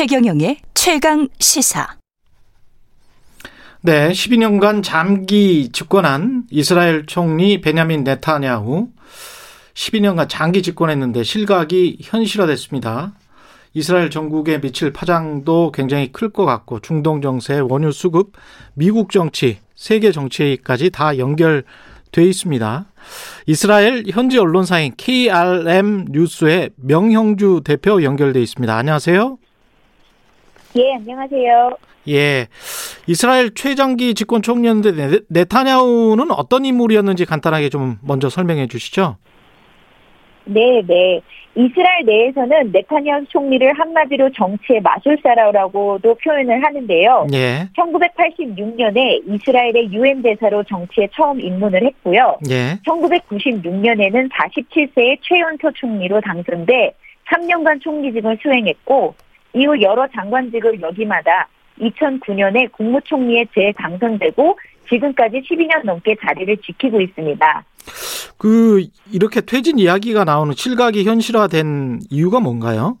최경영의 최강 시사. 네, 12년간 장기 집권한 이스라엘 총리 베냐민 네타냐후 12년간 장기 집권했는데 실각이 현실화됐습니다. 이스라엘 전국에 미칠 파장도 굉장히 클 것 같고 중동 정세, 원유 수급, 미국 정치, 세계 정치까지 다 연결 돼 있습니다. 이스라엘 현지 언론사인 KRM 뉴스의 명형주 대표 연결돼 있습니다. 안녕하세요. 예, 안녕하세요. 예. 이스라엘 최장기 집권 총리였는데 네타냐후는 어떤 인물이었는지 간단하게 좀 먼저 설명해 주시죠. 네, 네. 이스라엘 내에서는 네타냐후 총리를 한마디로 정치의 마술사라고도 표현을 하는데요. 예. 1986년에 이스라엘의 유엔 대사로 정치에 처음 입문을 했고요. 예. 1996년에는 47세의 최연소 총리로 당선돼 3년간 총리직을 수행했고 이후 여러 장관직을 역임하다 2009년에 국무총리에 재당선되고 지금까지 12년 넘게 자리를 지키고 있습니다. 그 이렇게 퇴진 이야기가 나오는 실각이 현실화된 이유가 뭔가요?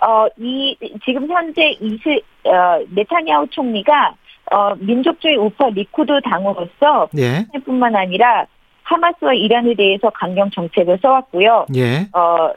어, 이 지금 현재 이스 어, 네타냐후 총리가 어, 민족주의 우파 리쿠드 당으로서 예. 뿐만 아니라 하마스와 이란에 대해서 강경 정책을 써왔고요. 예. 어,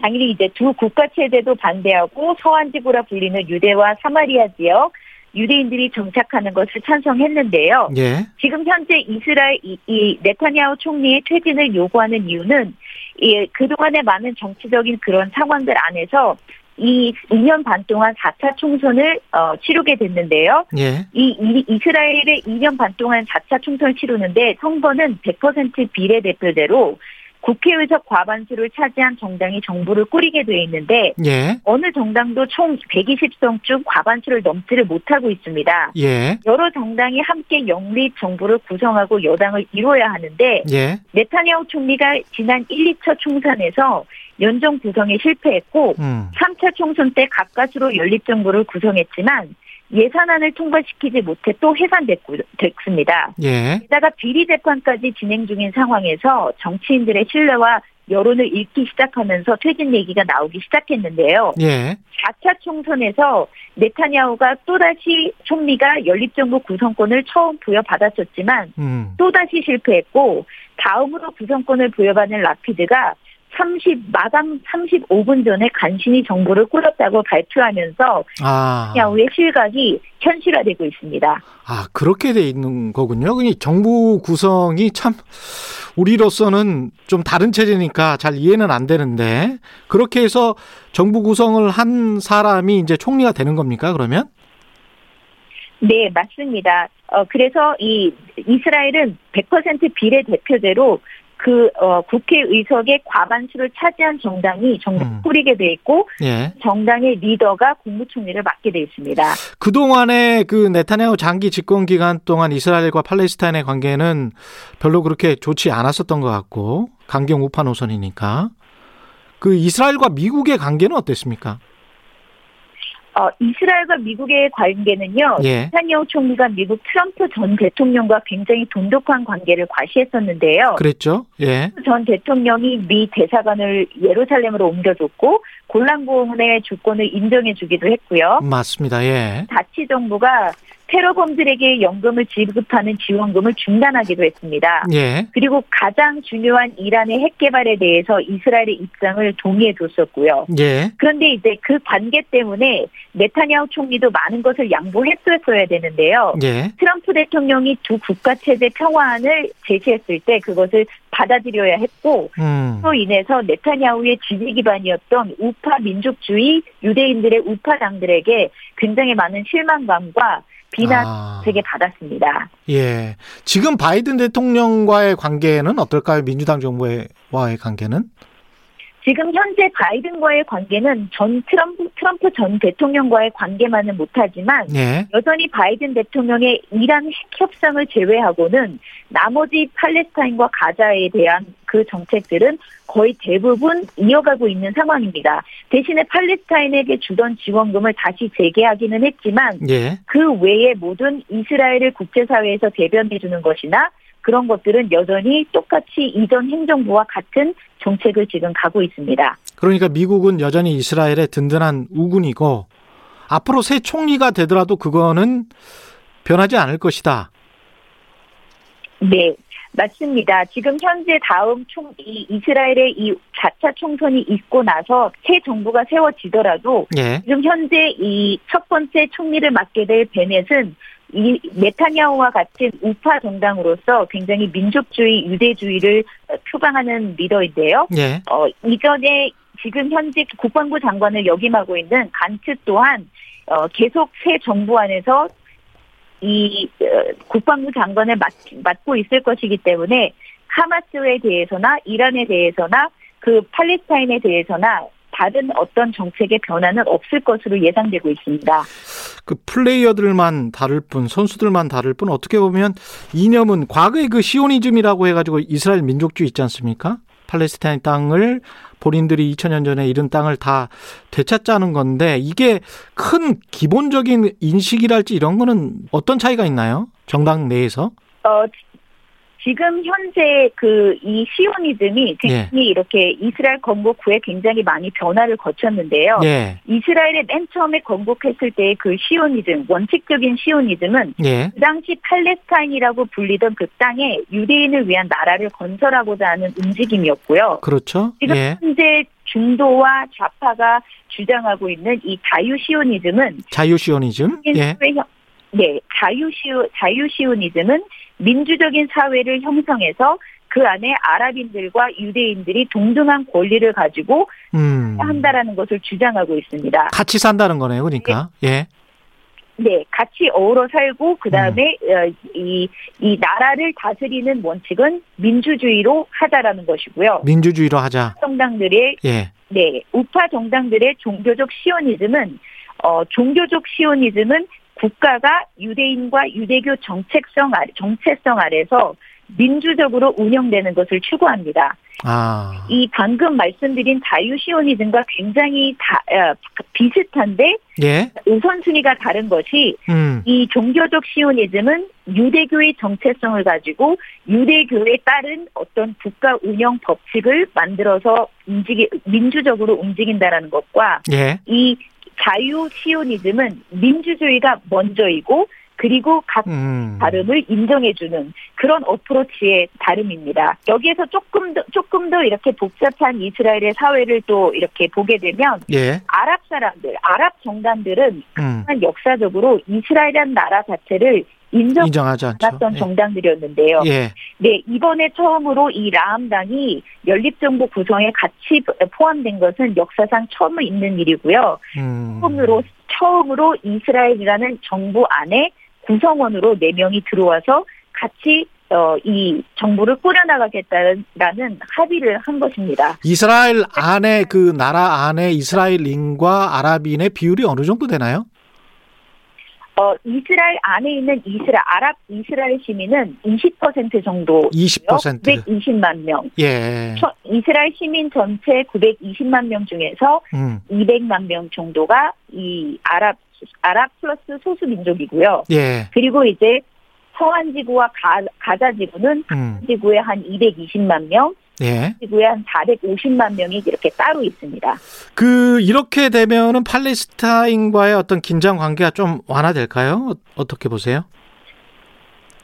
당연히 이제 두 국가 체제도 반대하고 서한 지구라 불리는 유대와 사마리아 지역 유대인들이 정착하는 것을 찬성했는데요. 예. 지금 현재 이스라엘 이, 이 네타냐후 총리의 퇴진을 요구하는 이유는 이 그동안의 많은 정치적인 그런 상황들 안에서 이 2년 반 동안 4차 총선을 어, 치르게 됐는데요. 예. 이, 이 이스라엘의 2년 반 동안 4차 총선을 치르는데 선거는 100% 비례대표대로 국회의석 과반수를 차지한 정당이 정부를 꾸리게 돼 있는데 예. 어느 정당도 총 120석 중 과반수를 넘지를 못하고 있습니다. 예. 여러 정당이 함께 영립 정부를 구성하고 여당을 이뤄야 하는데 예. 네타냐후 총리가 지난 1, 2차 총선에서 연정 구성에 실패했고 음. 3 차 총선 때 가까스로 연립 정부를 구성했지만 예산안을 통과시키지 못해 또 해산됐습니다. 예. 게다가 비리 재판까지 진행 중인 상황에서 정치인들의 신뢰와 여론을 잃기 시작하면서 퇴진 얘기가 나오기 시작했는데요. 예. 4차 총선에서 네타냐후가 또다시 총리가 연립정부 구성권을 처음 부여받았었지만 음. 또다시 실패했고 다음으로 구성권을 부여받은 라피드가 30 마감 35분 전에 간신히 정부를 꾸렸다고 발표하면서 아. 야후의 실각이 현실화되고 있습니다. 아, 그렇게 돼 있는 거군요. 그니 정부 구성이 참 우리로서는 좀 다른 체제니까 잘 이해는 안 되는데 그렇게 해서 정부 구성을 한 사람이 이제 총리가 되는 겁니까? 그러면? 네, 맞습니다. 어, 그래서 이 이스라엘은 100% 비례 대표제로 그 어, 국회의석의 과반수를 차지한 정당이 정부 음. 꾸리게 돼 있고 예. 정당의 리더가 국무총리를 맡게 돼 있습니다. 그 동안의 그 네타냐후 장기 집권 기간 동안 이스라엘과 팔레스타인의 관계는 별로 그렇게 좋지 않았었던 것 같고 강경 우파 노선이니까 그 이스라엘과 미국의 관계는 어땠습니까? 어, 이스라엘과 미국의 관계는요. 예. 네타냐후 총리가 미국 트럼프 전 대통령과 굉장히 돈독한 관계를 과시했었는데요. 그랬죠? 예. 전 대통령이 미 대사관을 예루살렘으로 옮겨줬고 골란공원의 주권을 인정해주기도 했고요. 맞습니다. 예. 자치 정부가 테러범들에게 연금을 지급하는 지원금을 중단하기도 했습니다. 예. 그리고 가장 중요한 이란의 핵 개발에 대해서 이스라엘의 입장을 동의해 줬었고요. 예. 그런데 이제 그 관계 때문에 네타냐후 총리도 많은 것을 양보했었어야 되는데요. 예. 트럼프 대통령이 두 국가 체제 평화안을 제시했을 때 그것을 받아들여야 했고 음. 또 인해서 네타냐후의 지지 기반이었던 우파 민족주의 유대인들의 우파 당들에게 굉장히 많은 실망감과 비난 아. 되게 받았습니다. 예. 지금 바이든 대통령과의 관계는 어떨까요? 민주당 정부와의 관계는? 지금 현재 바이든과의 관계는 전 트럼프, 트럼프 전 대통령과의 관계만은 못하지만 예. 여전히 바이든 대통령의 이란 핵 협상을 제외하고는 나머지 팔레스타인과 가자에 대한 그 정책들은 거의 대부분 이어가고 있는 상황입니다. 대신에 팔레스타인에게 주던 지원금을 다시 재개하기는 했지만 예. 그 외에 모든 이스라엘을 국제사회에서 대변해 주는 것이나 그런 것들은 여전히 똑같이 이전 행정부와 같은 정책을 지금 가고 있습니다. 그러니까 미국은 여전히 이스라엘의 든든한 우군이고 앞으로 새 총리가 되더라도 그거는 변하지 않을 것이다. 네, 맞습니다. 지금 현재 다음 총, 이 이스라엘의 이 4차 총선이 있고 나서 새 정부가 세워지더라도 예. 지금 현재 이 첫 번째 총리를 맡게 될 베넷은 이 네타냐후와 같은 우파 정당으로서 굉장히 민족주의, 유대주의를 표방하는 리더인데요. 예. 어, 이전에 지금 현재 국방부 장관을 역임하고 있는 간트 또한 어, 계속 새 정부 안에서 이 어, 국방부 장관을 맡, 맡고 있을 것이기 때문에 하마스에 대해서나 이란에 대해서나 그 팔레스타인에 대해서나 다른 어떤 정책의 변화는 없을 것으로 예상되고 있습니다. 그 플레이어들만 다를 뿐, 선수들만 다를 뿐, 어떻게 보면 이념은 과거의 그 시오니즘이라고 해가지고 이스라엘 민족주의 있지 않습니까? 팔레스타인 땅을 본인들이 2000년 전에 잃은 땅을 다 되찾자는 건데 이게 큰 기본적인 인식이랄지 이런 거는 어떤 차이가 있나요? 정당 내에서? 어, 지금 현재 그 이 시오니즘이 굉장히 예. 이렇게 이스라엘 건국 후에 굉장히 많이 변화를 거쳤는데요. 예. 이스라엘에 맨 처음에 건국했을 때의 그 시오니즘, 원칙적인 시오니즘은 예. 그 당시 팔레스타인이라고 불리던 그 땅에 유대인을 위한 나라를 건설하고자 하는 움직임이었고요. 그렇죠. 지금 예. 현재 중도와 좌파가 주장하고 있는 이 자유 시오니즘은 자유 시오니즘. 예. 네, 자유 시오, 자유 시오니즘은 민주적인 사회를 형성해서 그 안에 아랍인들과 유대인들이 동등한 권리를 가지고 음. 한다라는 것을 주장하고 있습니다. 같이 산다는 거네요. 그러니까. 예. 네, 같이 어우러 살고 그 다음에 음. 이, 이 나라를 다스리는 원칙은 민주주의로 하자라는 것이고요. 민주주의로 하자. 정당들의 예. 네, 우파 정당들의 종교적 시오니즘은 어, 종교적 시오니즘은 국가가 유대인과 유대교 정책성 아래, 정체성 아래서 민주적으로 운영되는 것을 추구합니다. 아. 이 방금 말씀드린 자유시오니즘과 굉장히 다, 어, 비슷한데 예. 우선순위가 다른 것이 음. 이 종교적 시오니즘은 유대교의 정체성을 가지고 유대교에 따른 어떤 국가 운영 법칙을 만들어서 움직이 민주적으로 움직인다라는 것과 예. 이 자유 시오니즘은 민주주의가 먼저이고 그리고 각 음. 다름을 인정해주는 그런 어프로치의 다름입니다. 여기에서 조금 더 조금 더 이렇게 복잡한 이스라엘의 사회를 또 이렇게 보게 되면 예. 아랍 사람들, 아랍 정당들은 음. 역사적으로 이스라엘이라는 나라 자체를 인정하지 인정하지. 않았던 정당들이었는데요. 예. 네, 이번에 처음으로 이 라함당이 연립정부 구성에 같이 포함된 것은 역사상 처음 있는 일이고요. 음. 처음으로 처음으로 이스라엘이라는 정부 안에 구성원으로 네 명이 들어와서 같이 어, 이 정부를 꾸려나가겠다는 합의를 한 것입니다. 이스라엘 안에 그 나라 안에 이스라엘인과 아랍인의 비율이 어느 정도 되나요? 어, 이스라엘 안에 있는 이스라엘 아랍 이스라엘 시민은 20% 정도 20%. 920만 명. 예. 저- 이스라엘 시민 전체 920만 명 중에서 음. 200만 명 정도가 이 아랍 아랍 플러스 소수 민족이고요. 예. 그리고 이제 서한 지구와 가, 가자 지구는 음. 지구에 한 220만 명, 예. 지구에 한 450만 명이 이렇게 따로 있습니다. 그 이렇게 되면은 팔레스타인과의 어떤 긴장 관계가 좀 완화될까요? 어- 어떻게 보세요?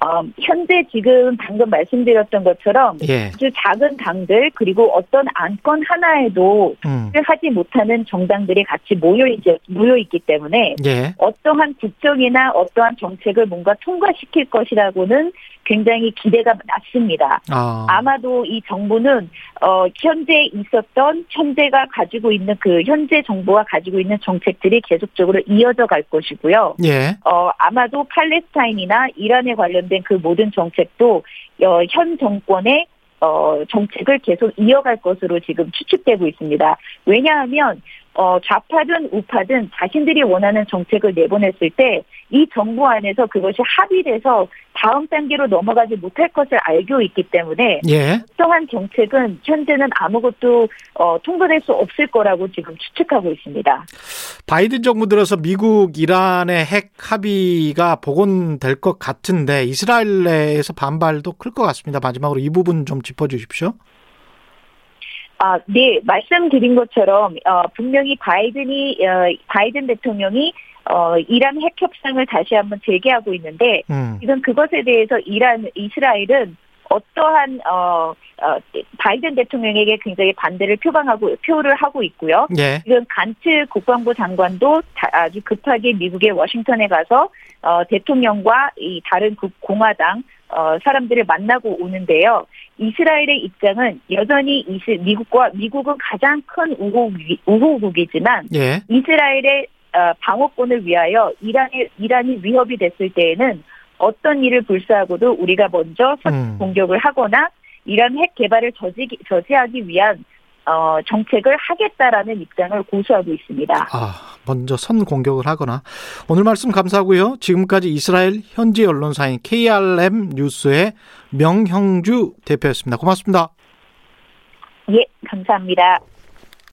어, 현재 지금 방금 말씀드렸던 것처럼 예. 아주 작은 당들 그리고 어떤 안건 하나에도 음. 하지 못하는 정당들이 같이 모여 있 모여 있기 때문에 예. 어떠한 국정이나 어떠한 정책을 뭔가 통과시킬 것이라고는 굉장히 기대가 낮습니다. 아. 아마도 이 정부는 어 현재 있었던 현재가 가지고 있는 그 현재 정부가 가지고 있는 정책들이 계속적으로 이어져 갈 것이고요. 예. 어 아마도 팔레스타인이나 이란에 관련 된 그 모든 정책도 어, 현 정권의 어, 정책을 계속 이어갈 것으로 지금 추측되고 있습니다. 왜냐하면 어, 좌파든 우파든 자신들이 원하는 정책을 내보냈을 때 이 정부 안에서 그것이 합의돼서 다음 단계로 넘어가지 못할 것을 알고 있기 때문에 예. 특정한 정책은 현재는 아무것도 어, 통과될 수 없을 거라고 지금 추측하고 있습니다. 바이든 정부 들어서 미국 이란의 핵 합의가 복원될 것 같은데 이스라엘 내에서 반발도 클 것 같습니다. 마지막으로 이 부분 좀 짚어주십시오. 아, 네, 말씀드린 것처럼 어, 분명히 바이든이 어, 바이든 대통령이 어, 이란 핵 협상을 다시 한번 재개하고 있는데 음. 지금 그것에 대해서 이란 이스라엘은 어떠한 어, 어, 바이든 대통령에게 굉장히 반대를 표방하고 표를 하고 있고요. 예. 지금 간트 국방부 장관도 다- 아주 급하게 미국의 워싱턴에 가서 어, 대통령과 이 다른 국- 공화당 어, 사람들을 만나고 오는데요. 이스라엘의 입장은 여전히 이스, 미국과 미국은 가장 큰 우호, 우호국이지만 예. 이스라엘의 어, 방어권을 위하여 이란이 이란이 위협이 됐을 때에는 어떤 일을 불사하고도 우리가 먼저 선 음. 공격을 하거나 이란 핵 개발을 저지, 저지하기 위한 어, 정책을 하겠다라는 입장을 고수하고 있습니다. 아, 먼저 선 공격을 하거나 오늘 말씀 감사하고요. 지금까지 이스라엘 현지 언론사인 KRM 뉴스의 명형주 대표였습니다. 고맙습니다. 예, 감사합니다.